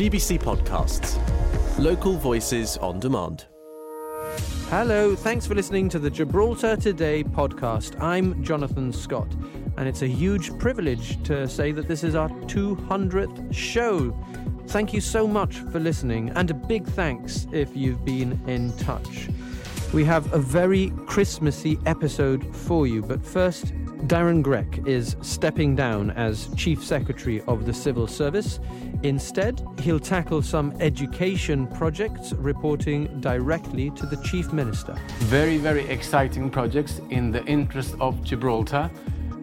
GBC Podcasts. Local voices on demand. Hello, thanks for listening to the Gibraltar Today podcast. I'm Jonathan Scott, and it's a huge privilege to say that this is our 200th show. Thank you so much for listening, and a big thanks if you've been in touch. We have a very Christmassy episode for you, but first, Darren Grech is stepping down as Chief Secretary of the Civil Service. Instead, he'll tackle some education projects reporting directly to the Chief Minister. Very, very exciting projects in the interest of Gibraltar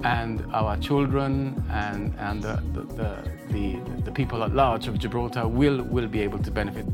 and our children and, and the, the, the, the, people at large of Gibraltar will, will be able to benefit.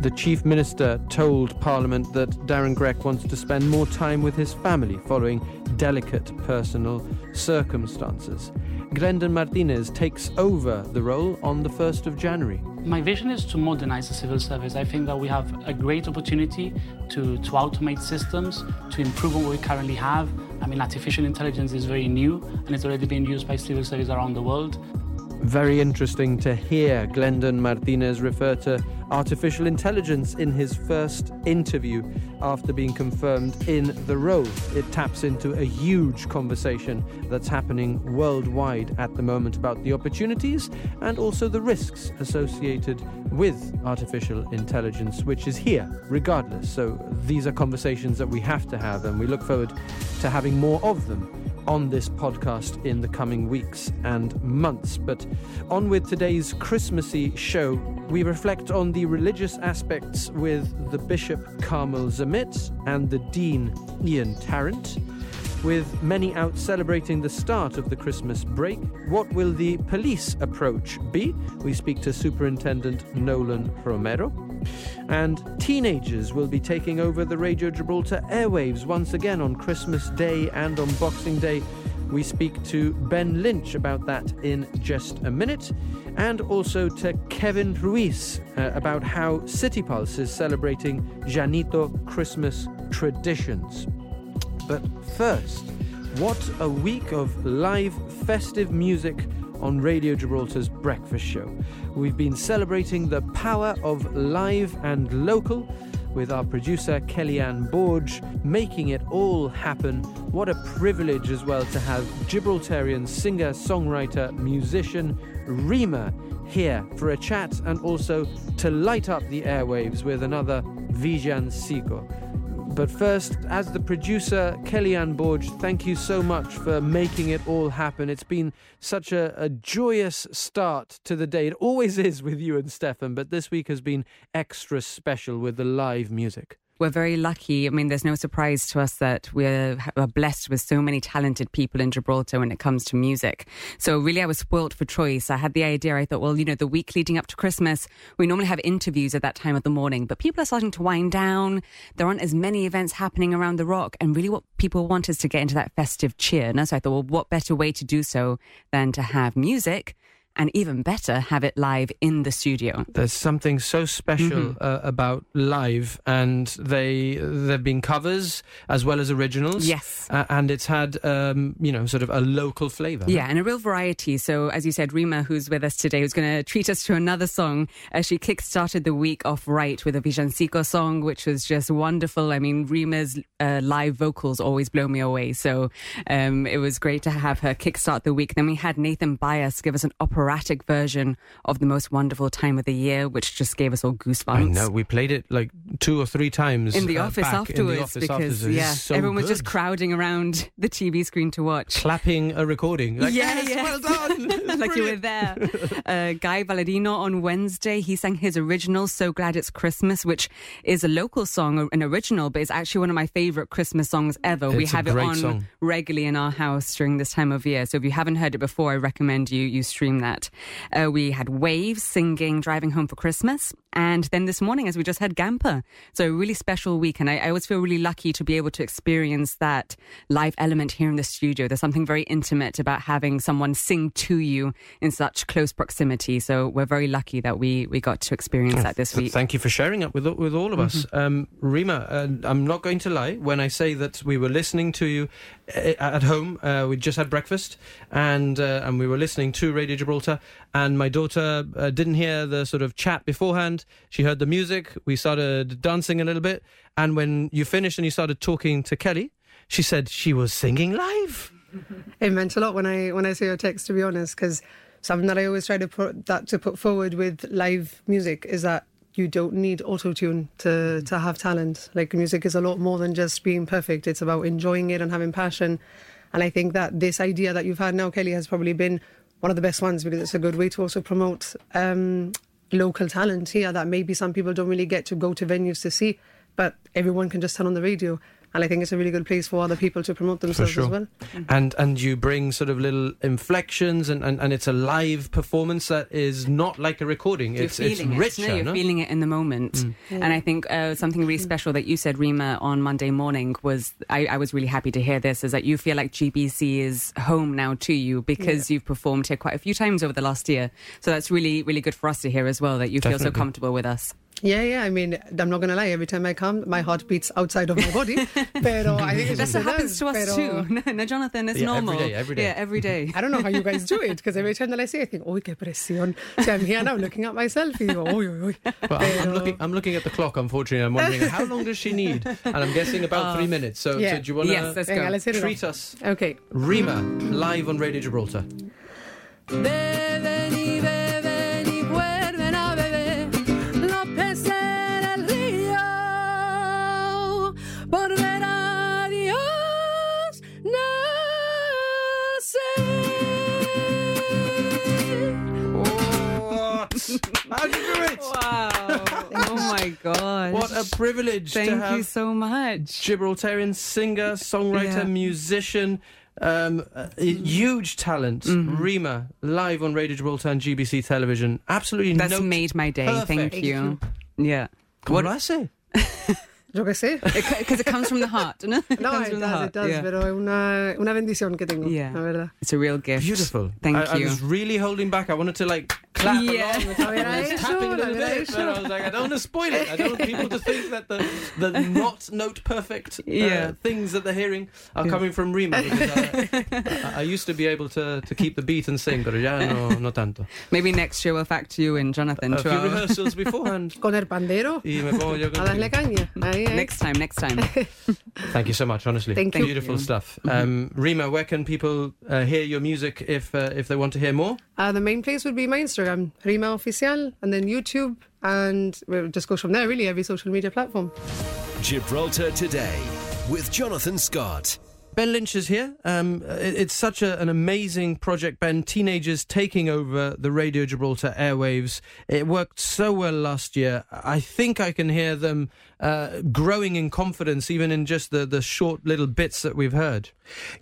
The Chief Minister told Parliament that Darren Grech wants to spend more time with his family following delicate personal circumstances. Glendon Martinez takes over the role on the 1st of January. My vision is to modernize the civil service. I think that we have a great opportunity to, to automate systems, to improve on what we currently have. I mean, artificial intelligence is very new and it's already being used by civil service around the world. Very interesting to hear Glendon Martinez refer to artificial intelligence in his first interview after being confirmed in the role. It taps into a huge conversation that's happening worldwide at the moment about the opportunities and also the risks associated with artificial intelligence, which is here regardless. So these are conversations that we have to have, and we look forward to having more of them on this podcast in the coming weeks and months. But on with today's Christmassy show, we reflect on the religious aspects with the Bishop Carmel Zammit and the Dean Ian Tarrant. With many out celebrating the start of the Christmas break, what will the police approach be? We speak to Superintendent Nolan Romero. And teenagers will be taking over the Radio Gibraltar airwaves once again on Christmas Day and on Boxing Day. We speak to Ben Lynch about that in just a minute, and also to Kevin Ruiz uh, about how City Pulse is celebrating Llanito Christmas traditions. But first, what a week of live festive music on Radio Gibraltar's breakfast show. We've been celebrating the power of live and local with our producer Kelly-Anne Borge making it all happen. What a privilege as well to have Gibraltarian singer, songwriter, musician Rima here for a chat and also to light up the airwaves with another Villancico. But first, as the producer, Kelly-Anne Borge, thank you so much for making it all happen. It's been such a, a, joyous start to the day. It always is with you and Stefan, but this week has been extra special with the live music we're very lucky. I mean, there's no surprise to us that we're, blessed with so many talented people in Gibraltar when it comes to music. So really, I was spoilt for choice. I had the idea. I thought, well, you know, the week leading up to Christmas, we normally have interviews at that time of the morning, but people are starting to wind down. There aren't as many events happening around the rock. And really what people want is to get into that festive cheer. And so I thought, well, what better way to do so than to have music and even better, have it live in the studio. There's something so special mm-hmm. uh, about live, and they there've been covers as well as originals. Yes, uh, and it's had um, you know sort of a local flavour. Yeah, and a real variety. So as you said, Rima, who's with us today, who's going to treat us to another song. Uh, she kick-started the week off right with a Villancico song, which was just wonderful. I mean, Rima's uh, live vocals always blow me away. So um, it was great to have her kickstart the week. Then we had Nathan Bias give us an opera operatic version of the most wonderful time of the year, which just gave us all goosebumps. I know we played it like two or three times in the uh, office afterwards the office because afterwards. yeah, so everyone was just crowding around the TV screen to watch, clapping a recording. Like, yeah, yes, yeah, well done, like you were there. Uh, Guy Valerino on Wednesday, he sang his original "So Glad It's Christmas," which is a local song, an original, but it's actually one of my favorite Christmas songs ever. It's we have it on song. regularly in our house during this time of year. So if you haven't heard it before, I recommend you you stream that that. Uh, we had Waves singing Driving Home for Christmas. And then this morning, as we just had Gamper. So a really special week. And I, I always feel really lucky to be able to experience that live element here in the studio. There's something very intimate about having someone sing to you in such close proximity. So we're very lucky that we, we got to experience that this week. Thank you for sharing it with, with all of us. Mm-hmm. Um, Rima, uh, I'm not going to lie when I say that we were listening to you uh, at home. Uh, we just had breakfast, and uh, and we were listening to Radio Gibraltar. And my daughter uh, didn't hear the sort of chat beforehand. She heard the music. We started dancing a little bit, and when you finished and you started talking to Kelly, she said she was singing live. It meant a lot when I when I saw your text, to be honest, because something that I always try to put that to put forward with live music is that you don't need auto tune to to have talent. Like music is a lot more than just being perfect. It's about enjoying it and having passion. And I think that this idea that you've had now, Kelly, has probably been one of the best ones because it's a good way to also promote um, local talent here that maybe some people don't really get to go to venues to see, but everyone can just turn on the radio and I think it's a really good place for other people to promote themselves sure. as well. And and you bring sort of little inflections, and, and, and it's a live performance that is not like a recording. You're it's feeling it's it. richer. No, you're no? feeling it in the moment. And I think uh, something really special that you said, Rima, on Monday morning was I, I was really happy to hear this is that you feel like GBC is home now to you because you've performed here quite a few times over the last year. So that's really, really good for us to hear as well that you feel so comfortable with us. Yeah, yeah. I mean, I'm not going to lie. Every time I come, my heart beats outside of my body. pero I think it's That's what happens to us pero- too. No, no, Jonathan, it's Yeah, normal. day, every day. Yeah, every day. I don't know how you guys do it because every time that I see it, I think, oh, qué presión. So I'm here now looking at myself y digo, uy, uy, uy. Well, I'm, I'm looking. I'm looking at the clock. Unfortunately, I'm wondering how long does she need, and I'm guessing about uh, three minutes. So, yeah. so do you want to Yes, let's Venga, go. let's hit it treat us, Okay. Rima, live on Radio Gibraltar? Beben How'd you do it? Wow. oh my gosh. What a privilege Thank to have you so much. Gibraltarian singer, songwriter, Yeah. musician, um, huge talent. Mm-hmm. Rima, live on Radio Gibraltar and GBC television. Absolutely That's note- made my day. perfect. Thank Thank you. Yeah. What did I say? Yo qué sé. Because it comes from the heart, no? It No, comes it from the does, heart. it does, yeah. pero es una, una bendición que tengo, Yeah. la verdad. It's a real gift. Beautiful. Thank I, I was really holding back. I wanted to like clap Yeah. along. A ver, I a was tapping a a little bit, but I was like, I don't want to spoil it. I don't want people to think that the the not note perfect uh, Yeah. things that they're hearing are coming from Rima. Because I, I, I used to be able to, to keep the beat and sing, but ya no, no tanto. Maybe next year we'll factor you in, Jonathan. A to few rehearsals beforehand. Con el pandero, Y me pongo yo a contigo. darle caña. Ahí, ahí. Next time, next time. Thank you so much, honestly. Thank you. Beautiful you. stuff. Um, Rima, where can people uh, hear your music if uh, if they want to hear more? Uh, the main place would be my Instagram, Rima Oficial, and then YouTube, and we'll just go from there, really, every social media platform. Gibraltar Today with Jonathan Scott. Ben Lynch is here. Um, it- it's such a, an amazing project, Ben. Teenagers taking over the Radio Gibraltar airwaves. It worked so well last year. I think I can hear them uh, growing in confidence, even in just the, the short little bits that we've heard.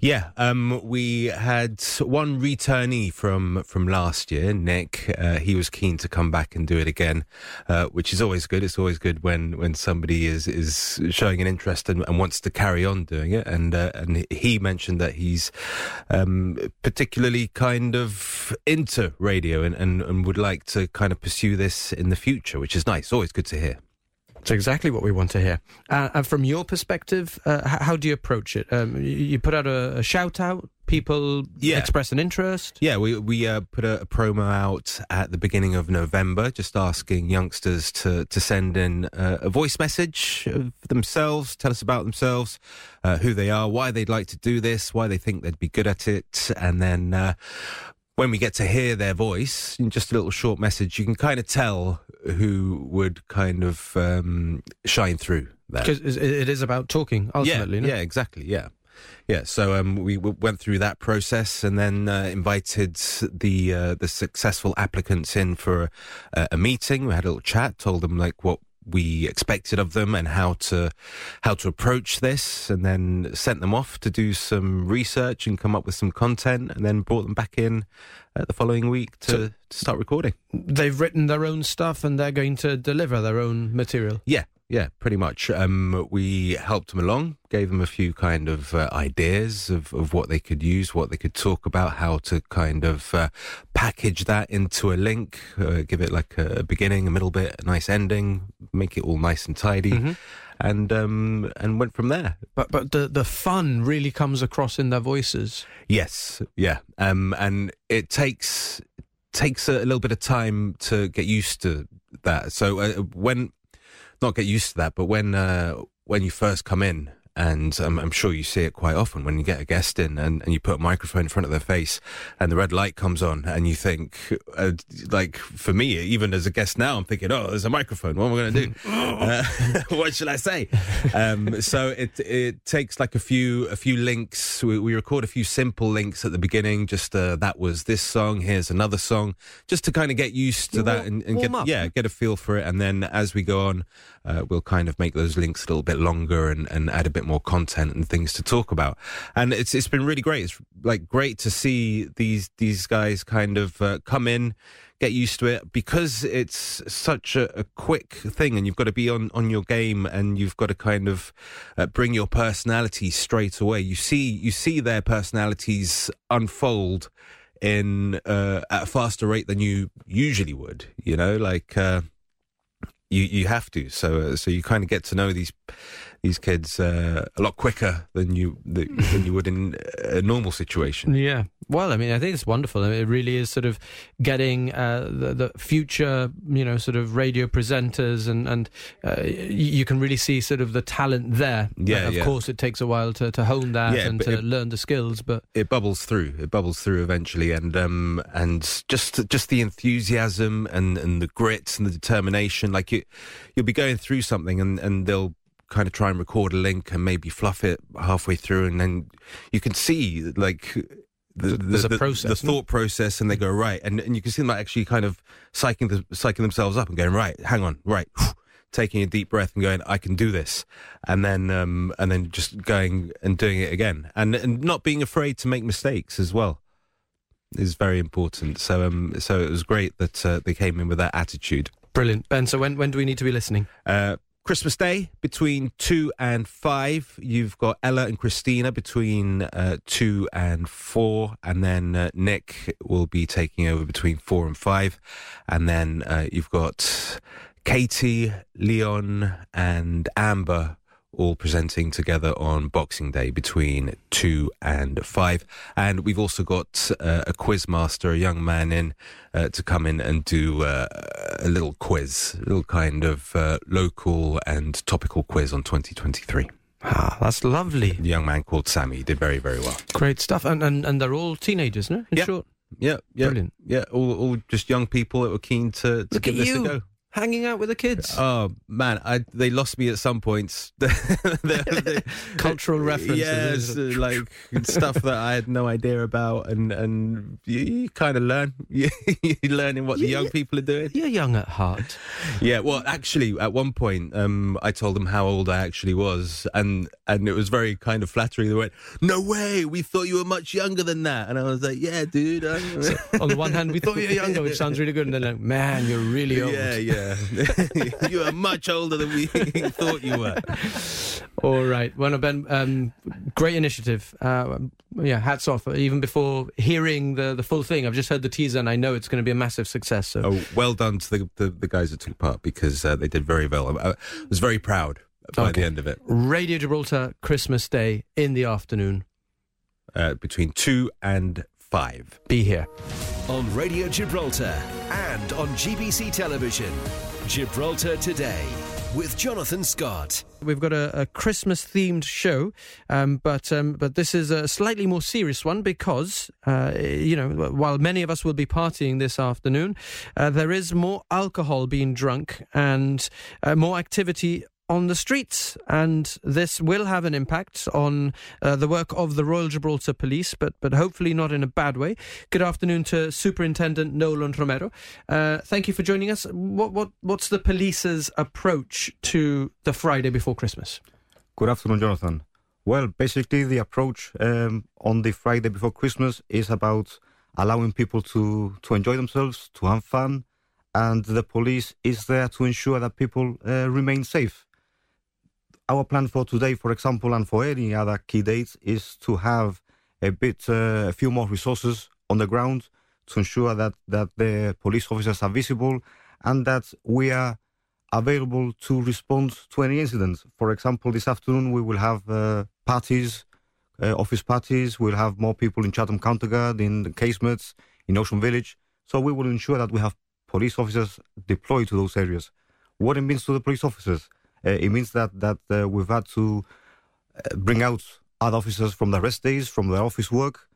Yeah, um, we had one returnee from from last year, Nick. Uh, he was keen to come back and do it again, uh, which is always good. It's always good when, when somebody is is showing an interest and, and wants to carry on doing it. And uh, and he mentioned that he's um, particularly kind of into radio and, and, and would like to kind of pursue this in the future, which is nice. Always good to hear. It's exactly what we want to hear. Uh, and from your perspective, uh, h- how do you approach it? Um, you, you put out a, a shout out, people Yeah. express an interest. Yeah, we we uh, put a, a promo out at the beginning of November, just asking youngsters to to send in uh, a voice message of themselves, tell us about themselves, uh, who they are, why they'd like to do this, why they think they'd be good at it, and then. When we get to hear their voice, in just a little short message, you can kind of tell who would kind of um, shine through that. Because it is about talking, ultimately. Yeah, no? yeah, exactly. Yeah, yeah. So um, we w- went through that process and then uh, invited the uh, the successful applicants in for a, a meeting. We had a little chat, told them like what we expected of them and how to how to approach this, and then sent them off to do some research and come up with some content, and then brought them back in uh, the following week to, So- to start recording. They've written their own stuff and they're going to deliver their own material. Yeah, yeah, pretty much. Um, we helped them along, gave them a few kind of uh, ideas of, of what they could use, what they could talk about, how to kind of uh, package that into a link, uh, give it like a beginning, a middle bit, a nice ending, make it all nice and tidy, Mm-hmm. and um, and went from there. But but the the fun really comes across in their voices. Yes, yeah, um, and it takes takes a, little bit of time to get used to that. So uh, when not get used to that, but when uh, when you first come in, and um, I'm sure you see it quite often when you get a guest in and, and you put a microphone in front of their face, and the red light comes on, and you think, uh, like for me, even as a guest now, I'm thinking, oh, there's a microphone. What am I going to do? uh, what should I say? Um, so it it takes like a few a few links. We, we record a few simple links at the beginning. Just uh, that was this song. Here's another song, just to kind of get used to You that warm- and, and get up. yeah get a feel for it. And then as we go on, uh, we'll kind of make those links a little bit longer and, and add a bit more content and things to talk about. And it's it's been really great. It's like great to see these these guys kind of uh, come in. Get used to it because it's such a, a quick thing, and you've got to be on, on your game, and you've got to kind of uh, bring your personality straight away. You see you see their personalities unfold in uh, at a faster rate than you usually would. You know, like uh, you you have to. So uh, so you kind of get to know these these kids uh, a lot quicker than you than you would in a normal situation. Yeah. Well, I mean, I think it's wonderful. I mean, it really is sort of getting uh, the, the future, you know, sort of radio presenters, and and uh, you can really see sort of the talent there. Yeah, Uh, of yeah. course, it takes a while to, to hone that Yeah, and to it- learn the skills, but it bubbles through. It bubbles through eventually, and um, and just just the enthusiasm and, and the grit and the determination. Like you, you'll be going through something, and, and they'll kind of try and record a link and maybe fluff it halfway through, and then you can see like. The, the, There's a the- process, the thought process, and they go right, and and you can see them actually kind of psyching the, psyching themselves up and going right. Hang on, right, taking a deep breath and going, I can do this, and then um, and then just going and doing it again, and and not being afraid to make mistakes as well is very important. So um, so it was great that uh, they came in with that attitude. Brilliant. Ben, so when when do we need to be listening? Uh, Christmas Day between two and five. You've got Ella and Christina between uh, two and four, and then uh, Nick will be taking over between four and five, and then uh, you've got Katie, Leon, and Amber. All presenting together on Boxing Day between two and five, and we've also got uh, a quiz master, a young man in uh, to come in and do uh, a little quiz, a little kind of uh, local and topical quiz on 2023. Ah, that's lovely. The young man called Sammy did very, very well. Great stuff. And and, and they're all teenagers, no? In Yeah. short. Yeah, yeah, Brilliant. Yeah, all, all just young people that were keen to, to Look give this you. a go. Hanging out with the kids. Oh man, I they lost me at some points. They- they- Cultural references. Yes, isn't it? uh, like stuff that I had no idea about, and and you, you kind of learn. You, you're learning what the young yeah. people are doing. You're young at heart. Yeah, well, actually, at one point, um, I told them how old I actually was, and and it was very kind of flattering. They went, "No way, we thought you were much younger than that," and I was like, "Yeah, dude." I'm... On the one hand, we thought you were younger, which sounds really good, and then like, man, you're really old. Yeah, yeah. you are much older than we thought you were. All right. Well, no, Ben, um, great initiative. Uh, yeah, hats off. Even before hearing the, the full thing, I've just heard the teaser and I know it's going to be a massive success. So Oh, well done to the, the, the guys that took part because uh, they did very well. I, I was very proud by Okay. the end of it. Radio Gibraltar, Christmas Day in the afternoon. Uh, between two and five. Be here. On Radio Gibraltar and on GBC Television. Gibraltar Today with Jonathan Scott. We've got a, a Christmas themed show, um, but um, but this is a slightly more serious one because uh, you know while many of us will be partying this afternoon, uh, there is more alcohol being drunk and uh, more activity on the streets, and this will have an impact on uh, the work of the Royal Gibraltar Police, but but hopefully not in a bad way. Good afternoon to Superintendent Nolan Romero. Uh, thank you for joining us. What what what's the police's approach to the Friday before Christmas? Good afternoon, Jonathan. Well, basically, the approach um, on the Friday before Christmas is about allowing people to, to enjoy themselves, to have fun, and the police is there to ensure that people uh, remain safe. Our plan for today, for example, and for any other key dates, is to have a bit, uh, a few more resources on the ground to ensure that, that the police officers are visible and that we are available to respond to any incident. For example, this afternoon we will have uh, parties, uh, office parties. We'll have more people in Chatham Counterguard, in the casemates, in Ocean Village. So we will ensure that we have police officers deployed to those areas. What it means to the police officers? Uh, it means that that uh, we've had to uh, bring out other officers from the rest days, from their office work,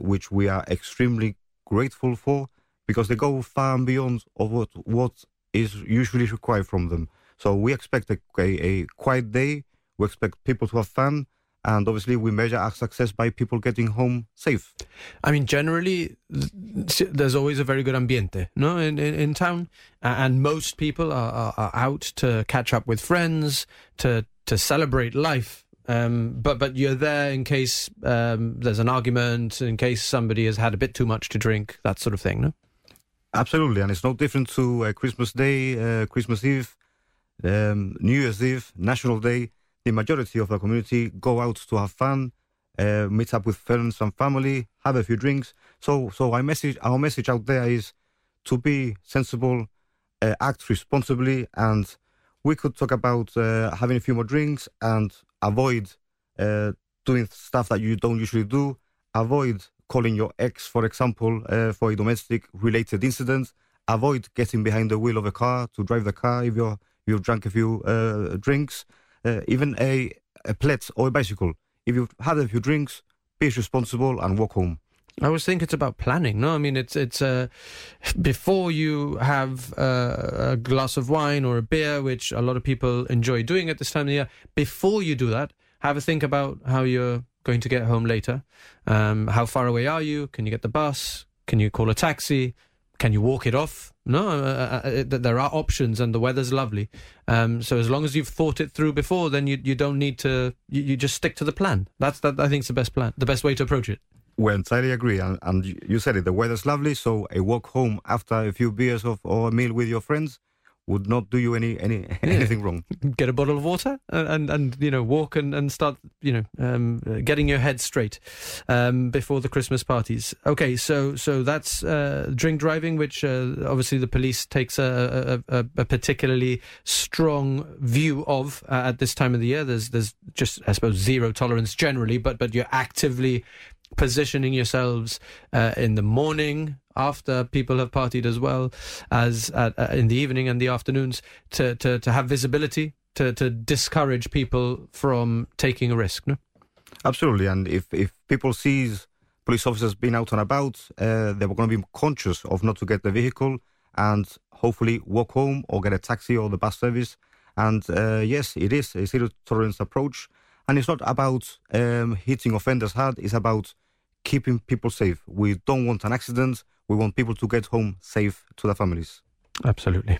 which we are extremely grateful for because they go far and beyond of what what is usually required from them. So we expect a, a, a quiet day. We expect people to have fun, and obviously we measure our success by people getting home safe. I mean, generally, there's always a very good ambiente, no, in in, in town, and most people are, are, are out to catch up with friends, to to celebrate life. Um, but but you're there in case um, there's an argument, in case somebody has had a bit too much to drink, that sort of thing, no. Absolutely, and it's no different to uh, Christmas Day, uh, Christmas Eve, um, New Year's Eve, National Day. The majority of the community go out to have fun, uh, meet up with friends and family, have a few drinks. So, so our message, our message out there is to be sensible, uh, act responsibly, and we could talk about uh, having a few more drinks and avoid uh, doing stuff that you don't usually do. Avoid calling your ex, for example, uh, for a domestic related incident. Avoid getting behind the wheel of a car to drive the car if you're you've drunk a few uh, drinks. Uh, even a a plate or a bicycle. If you've had a few drinks, be responsible and walk home. I always think it's about planning. No, I mean it's it's uh, before you have uh, a glass of wine or a beer, which a lot of people enjoy doing at this time of the year. Before you do that, have a think about how you're going to get home later. Um, how far away are you? Can you get the bus? Can you call a taxi? Can you walk it off? No, uh, uh, uh, there are options, and the weather's lovely. Um, so as long as you've thought it through before, then you you don't need to. You, you just stick to the plan. That's that. I think it's the best plan, the best way to approach it. We entirely agree, and, and you said it. The weather's lovely, so a walk home after a few beers of, or a meal with your friends would not do you any any anything wrong. get a bottle of water and and, you know walk and, and start you know um, getting your head straight um, before the Christmas parties. Okay, so so that's uh, drink driving, which uh, obviously the police takes a, a, a, a particularly strong view of uh, at this time of the year. There's there's just I suppose zero tolerance generally, but but you're actively positioning yourselves uh, in the morning after people have partied as well as at, uh, in the evening and the afternoons to, to, to have visibility to, to discourage people from taking a risk no Absolutely, and if if people sees police officers being out and about, uh, they're going to be conscious of not to get the vehicle and hopefully walk home or get a taxi or the bus service. And uh, yes, it is a zero tolerance approach, and it's not about um, hitting offenders hard. It's about keeping people safe. We don't want an accident. We want people to get home safe to their families. Absolutely.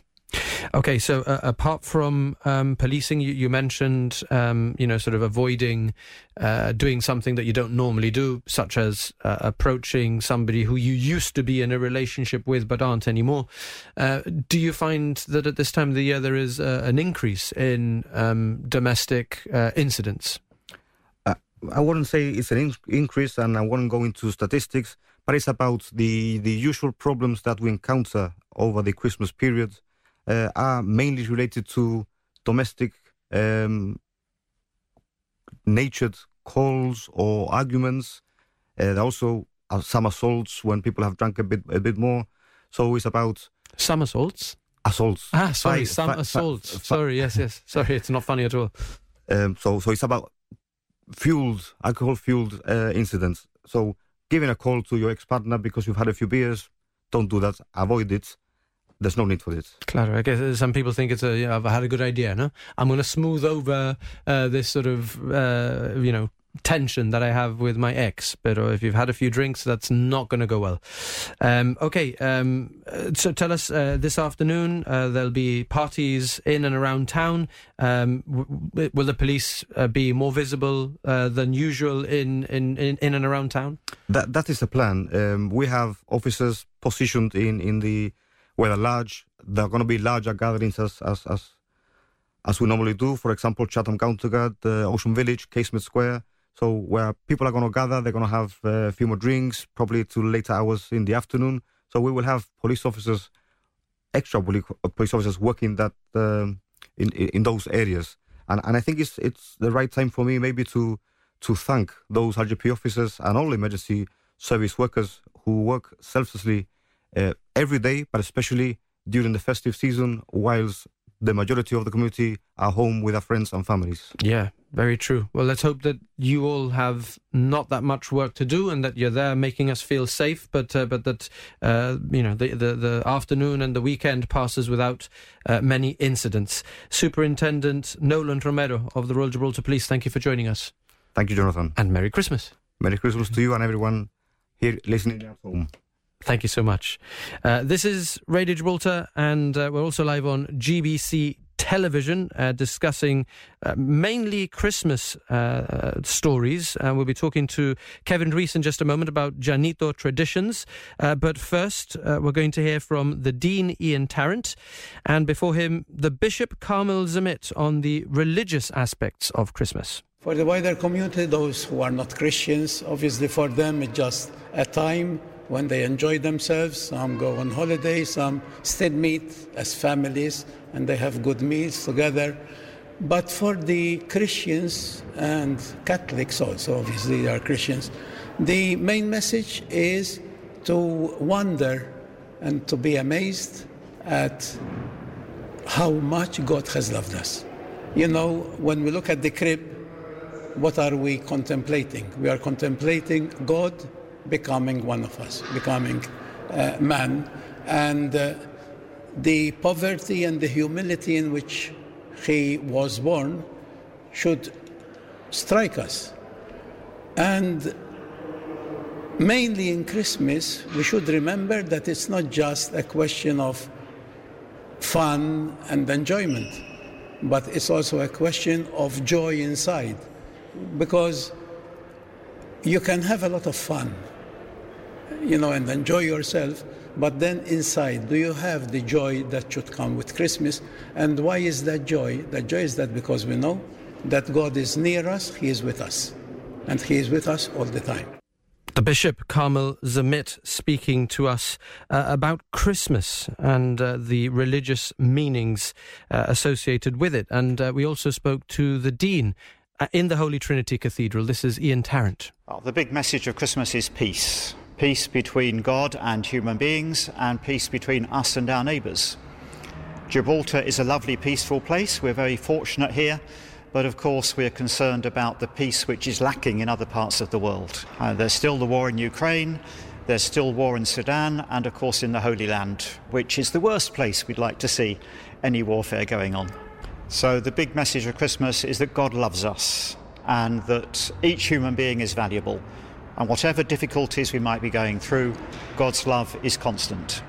Okay, so uh, apart from um, policing, you, you mentioned, um, you know, sort of avoiding uh, doing something that you don't normally do, such as uh, approaching somebody who you used to be in a relationship with but aren't anymore. Uh, do you find that at this time of the year there is uh, an increase in um, domestic uh, incidents? I wouldn't say it's an in- increase, and I wouldn't go into statistics, but it's about the, the usual problems that we encounter over the Christmas period uh, are mainly related to domestic um, natured calls or arguments. Uh, also some assaults when people have drunk a bit a bit more. So it's about Some assaults? assaults. Ah, sorry, Fi- some fi- assaults. fi- sorry, yes, yes. Sorry, it's not funny at all. Um, so, so it's about fueled, alcohol fueled uh, incidents. So, giving a call to your ex partner because you've had a few beers, don't do that. Avoid it. There's no need for this. Claro, I guess uh, some people think it's a, you know, I've had a good idea, no? I'm going to smooth over uh, this sort of, uh, you know, tension that I have with my ex. But uh, if you've had a few drinks, that's not going to go well. Um, okay, um, uh, so tell us uh, this afternoon uh, there'll be parties in and around town. Um, w- will the police uh, be more visible uh, than usual in, in, in, in and around town? That that is the plan. Um, we have officers positioned in in the where they're large. There are going to be larger gatherings as as as as we normally do. For example, Chatham Counterguard, Ocean Village, Casemates Square. So where people are going to gather, they're going to have uh, a few more drinks, probably to later hours in the afternoon. So we will have police officers extra police officers working that um, in, in in those areas. And and I think it's it's the right time for me maybe to to thank those RGP officers and all emergency service workers who work selflessly uh, every day, but especially during the festive season, whilst the majority of the community are home with their friends and families. Yeah, very true. Well, let's hope that you all have not that much work to do and that you're there making us feel safe, but uh, but that uh, you know the, the the afternoon and the weekend passes without uh, many incidents. Superintendent Nolan Romero of the Royal Gibraltar Police, thank you for joining us. Thank you, Jonathan. And Merry Christmas. Merry Christmas to you and everyone here listening at home. Thank you so much. Uh, this is Radio Gibraltar, and uh, we're also live on GBC television uh, discussing uh, mainly Christmas uh, uh, stories. And we'll be talking to Kevin Ruiz in just a moment about Llanito traditions. Uh, but first, uh, we're going to hear from the Dean Ian Tarrant, and before him, the Bishop Carmel Zammit on the religious aspects of Christmas. For the wider community, those who are not Christians, obviously for them it's just a time when they enjoy themselves. Some go on holiday, some still meet as families and they have good meals together. But for the Christians and Catholics also, obviously they are Christians, the main message is to wonder and to be amazed at how much God has loved us. You know, when we look at the crib, what are we contemplating? We are contemplating God becoming one of us, becoming uh, man, and uh, the poverty and the humility in which he was born should strike us. And mainly in Christmas, we should remember that it's not just a question of fun and enjoyment, but it's also a question of joy inside. Because you can have a lot of fun, you know, and enjoy yourself, but then inside, do you have the joy that should come with Christmas? And why is that joy? That joy is that because we know that God is near us, He is with us, and He is with us all the time. The Bishop Carmel Zammit speaking to us uh, about Christmas and uh, the religious meanings uh, associated with it. And uh, we also spoke to the Dean uh, in the Holy Trinity Cathedral. This is Ian Tarrant. Well, the big message of Christmas is peace peace between God and human beings, and peace between us and our neighbours. Gibraltar is a lovely, peaceful place. We're very fortunate here. But of course, we're concerned about the peace which is lacking in other parts of the world. Uh, there's still the war in Ukraine, there's still war in Sudan, and of course in the Holy Land, which is the worst place we'd like to see any warfare going on. So, the big message of Christmas is that God loves us and that each human being is valuable. And whatever difficulties we might be going through, God's love is constant.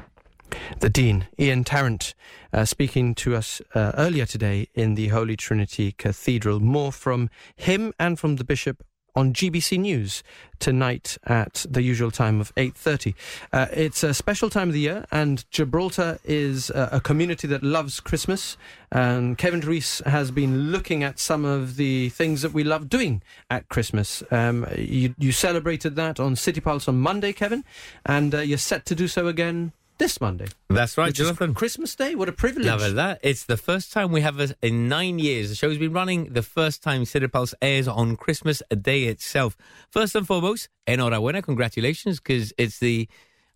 The Dean, Ian Tarrant, uh, speaking to us uh, earlier today in the Holy Trinity Cathedral. More from him and from the Bishop on GBC News tonight at the usual time of 8.30. Uh, it's a special time of the year and Gibraltar is uh, a community that loves Christmas and Kevin Ruiz has been looking at some of the things that we love doing at Christmas. Um, you, you celebrated that on City Pulse on Monday, Kevin, and uh, you're set to do so again this Monday. That's right, Jonathan. Christmas Day? What a privilege. La verdad, it's the first time we have a, in nine years. The show's been running the first time City Pulse airs on Christmas Day itself. First and foremost, enhorabuena, congratulations, because it's the,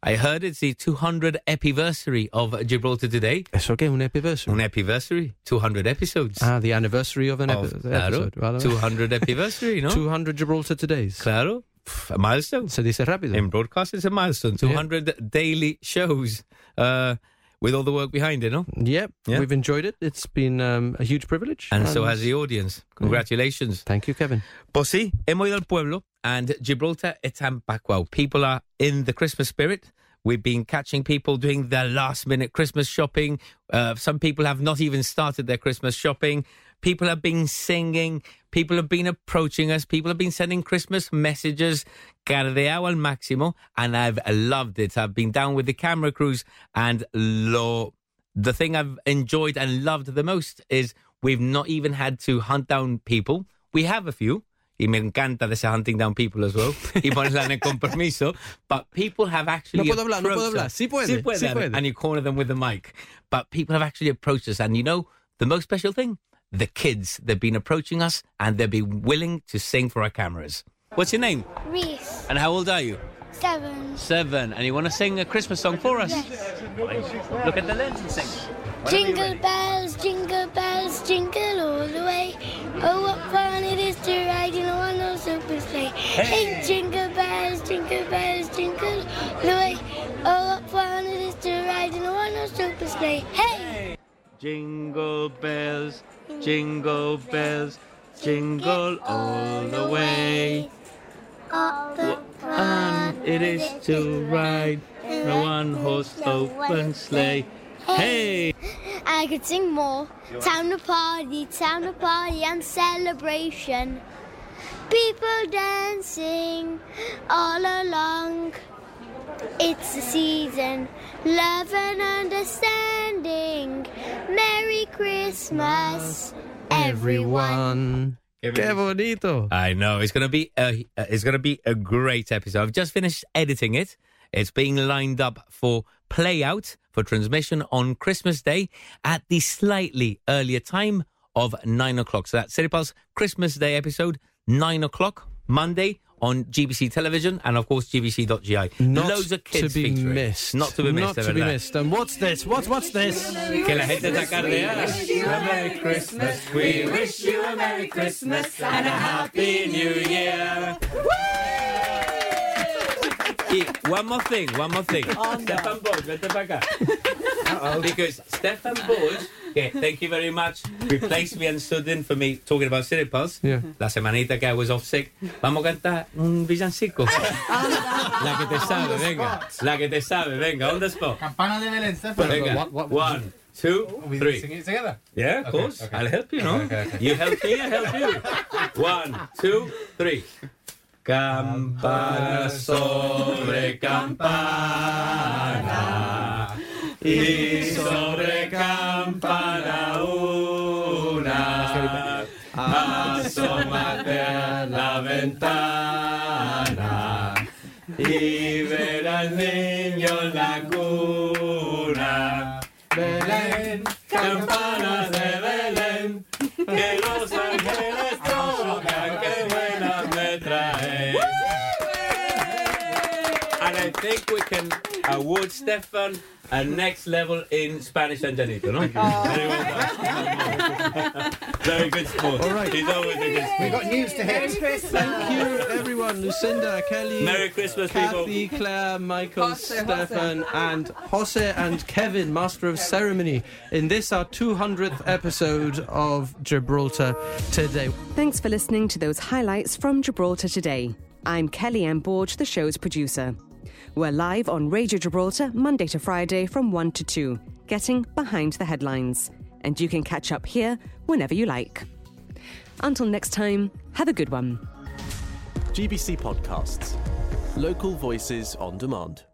I heard it's the 200 epiversary of Gibraltar today. Eso que un epiversary. Un epiversary, 200 episodes. Ah, the anniversary of an Of- epi- claro, episode. Vale. 200 epiversary, ¿no? 200 Gibraltar Todays. Claro, a milestone. Se dice rápido. In broadcast, it's a milestone. 200 daily shows uh, with all the work behind it, no? Yep, Yeah. we've enjoyed it. It's been um, a huge privilege. And so has the audience. Congratulations. Thank you, Kevin. Pues sí, hemos ido al pueblo and Gibraltar está empacado. People are in the Christmas spirit. We've been catching people doing their last minute Christmas shopping. Uh, some people have not even started their Christmas shopping. People have been singing. People have been approaching us. People have been sending Christmas messages. Cardeado al máximo. And I've loved it. I've been down with the camera crews and lo, the thing I've enjoyed and loved the most is we've not even had to hunt down people. We have a few. Y me encanta de hunting down people as well. Y ponerla en compromiso. But people have actually. No puedo hablar, no puedo hablar. Sí puede, Sí puede, sí puede. And you corner them with the mic. but people have actually approached us. And you know, the most special thing? The kids. They've been approaching us and they've been willing to sing for our cameras. What's your name? Reese, And how old are you? seven. Seven. And you want to sing a Christmas song for us? Yes. Look at the lens and sing. Jingle bells, jingle bells, jingle all the way. Oh, what fun it is to ride in a one-horse open sleigh. Hey, jingle bells, jingle bells, jingle all the way. Oh, what fun it is to ride in a one-horse open sleigh. Hey! Jingle bells, jingle bells, jingle all the way. The Fun it is to ride in a one horse open sleigh. Hey! I could sing more. Time to party, time to party and celebration. People dancing all along. It's the season, love and understanding. Merry Christmas, everyone. Qué bonito. I know it's gonna be a uh, it's gonna be a great episode. I've just finished editing it. It's being lined up for play out for transmission on Christmas Day at the slightly earlier time of nine o'clock. So that's City Pulse Christmas Day episode nine o'clock Monday on GBC Television and of course GBC.gi. Not Loads of kids to be featuring. missed. Not to be missed. Not to be verdad. missed. And what's this? What, what's this? Que la gente está cardeada. A Merry Christmas. We wish you a Merry Christmas and a Happy New Year. Y one more thing, one more thing. Oh, Stefan Borg, vete para acá. Because Stefan Borg, que thank you very much, replaced me and stood in for me talking about City Pulse. Yeah. La semanita que I was off sick. Vamos a cantar un villancico. La que te sabe, venga. La que te sabe, venga, on the spot. Campana de Belén, Stefan. Venga. One, two, We three. sing it together? Yeah, of Okay, course. okay. I'll help you, no? Okay, okay, okay. You help me, I help you. One, two, three. Campana sobre campana y sobre campana una asómate a la ventana y ver al niño en la cuna. Belén, campanas de Belén, que los ángeles tocan, que buenas me traen. And I think we can award Stefan a next level in Spanish and Llanito, no? Very well done. Very good sport. All right. He's always a good sport. We got news to hit. Thank you, everyone. Lucinda, Kelly, Merry Christmas, people. Kathy, Claire, Michael, Jose, Stefan, and Jose and Kevin, Master of Ceremony, in this our 200th episode of Gibraltar Today. Thanks for listening to those highlights from Gibraltar today. I'm Kelly-Anne Borge, the show's producer. We're live on Radio Gibraltar Monday to Friday from 1 to 2, getting behind the headlines. And you can catch up here whenever you like. Until next time, have a good one. GBC Podcasts. Local voices on demand.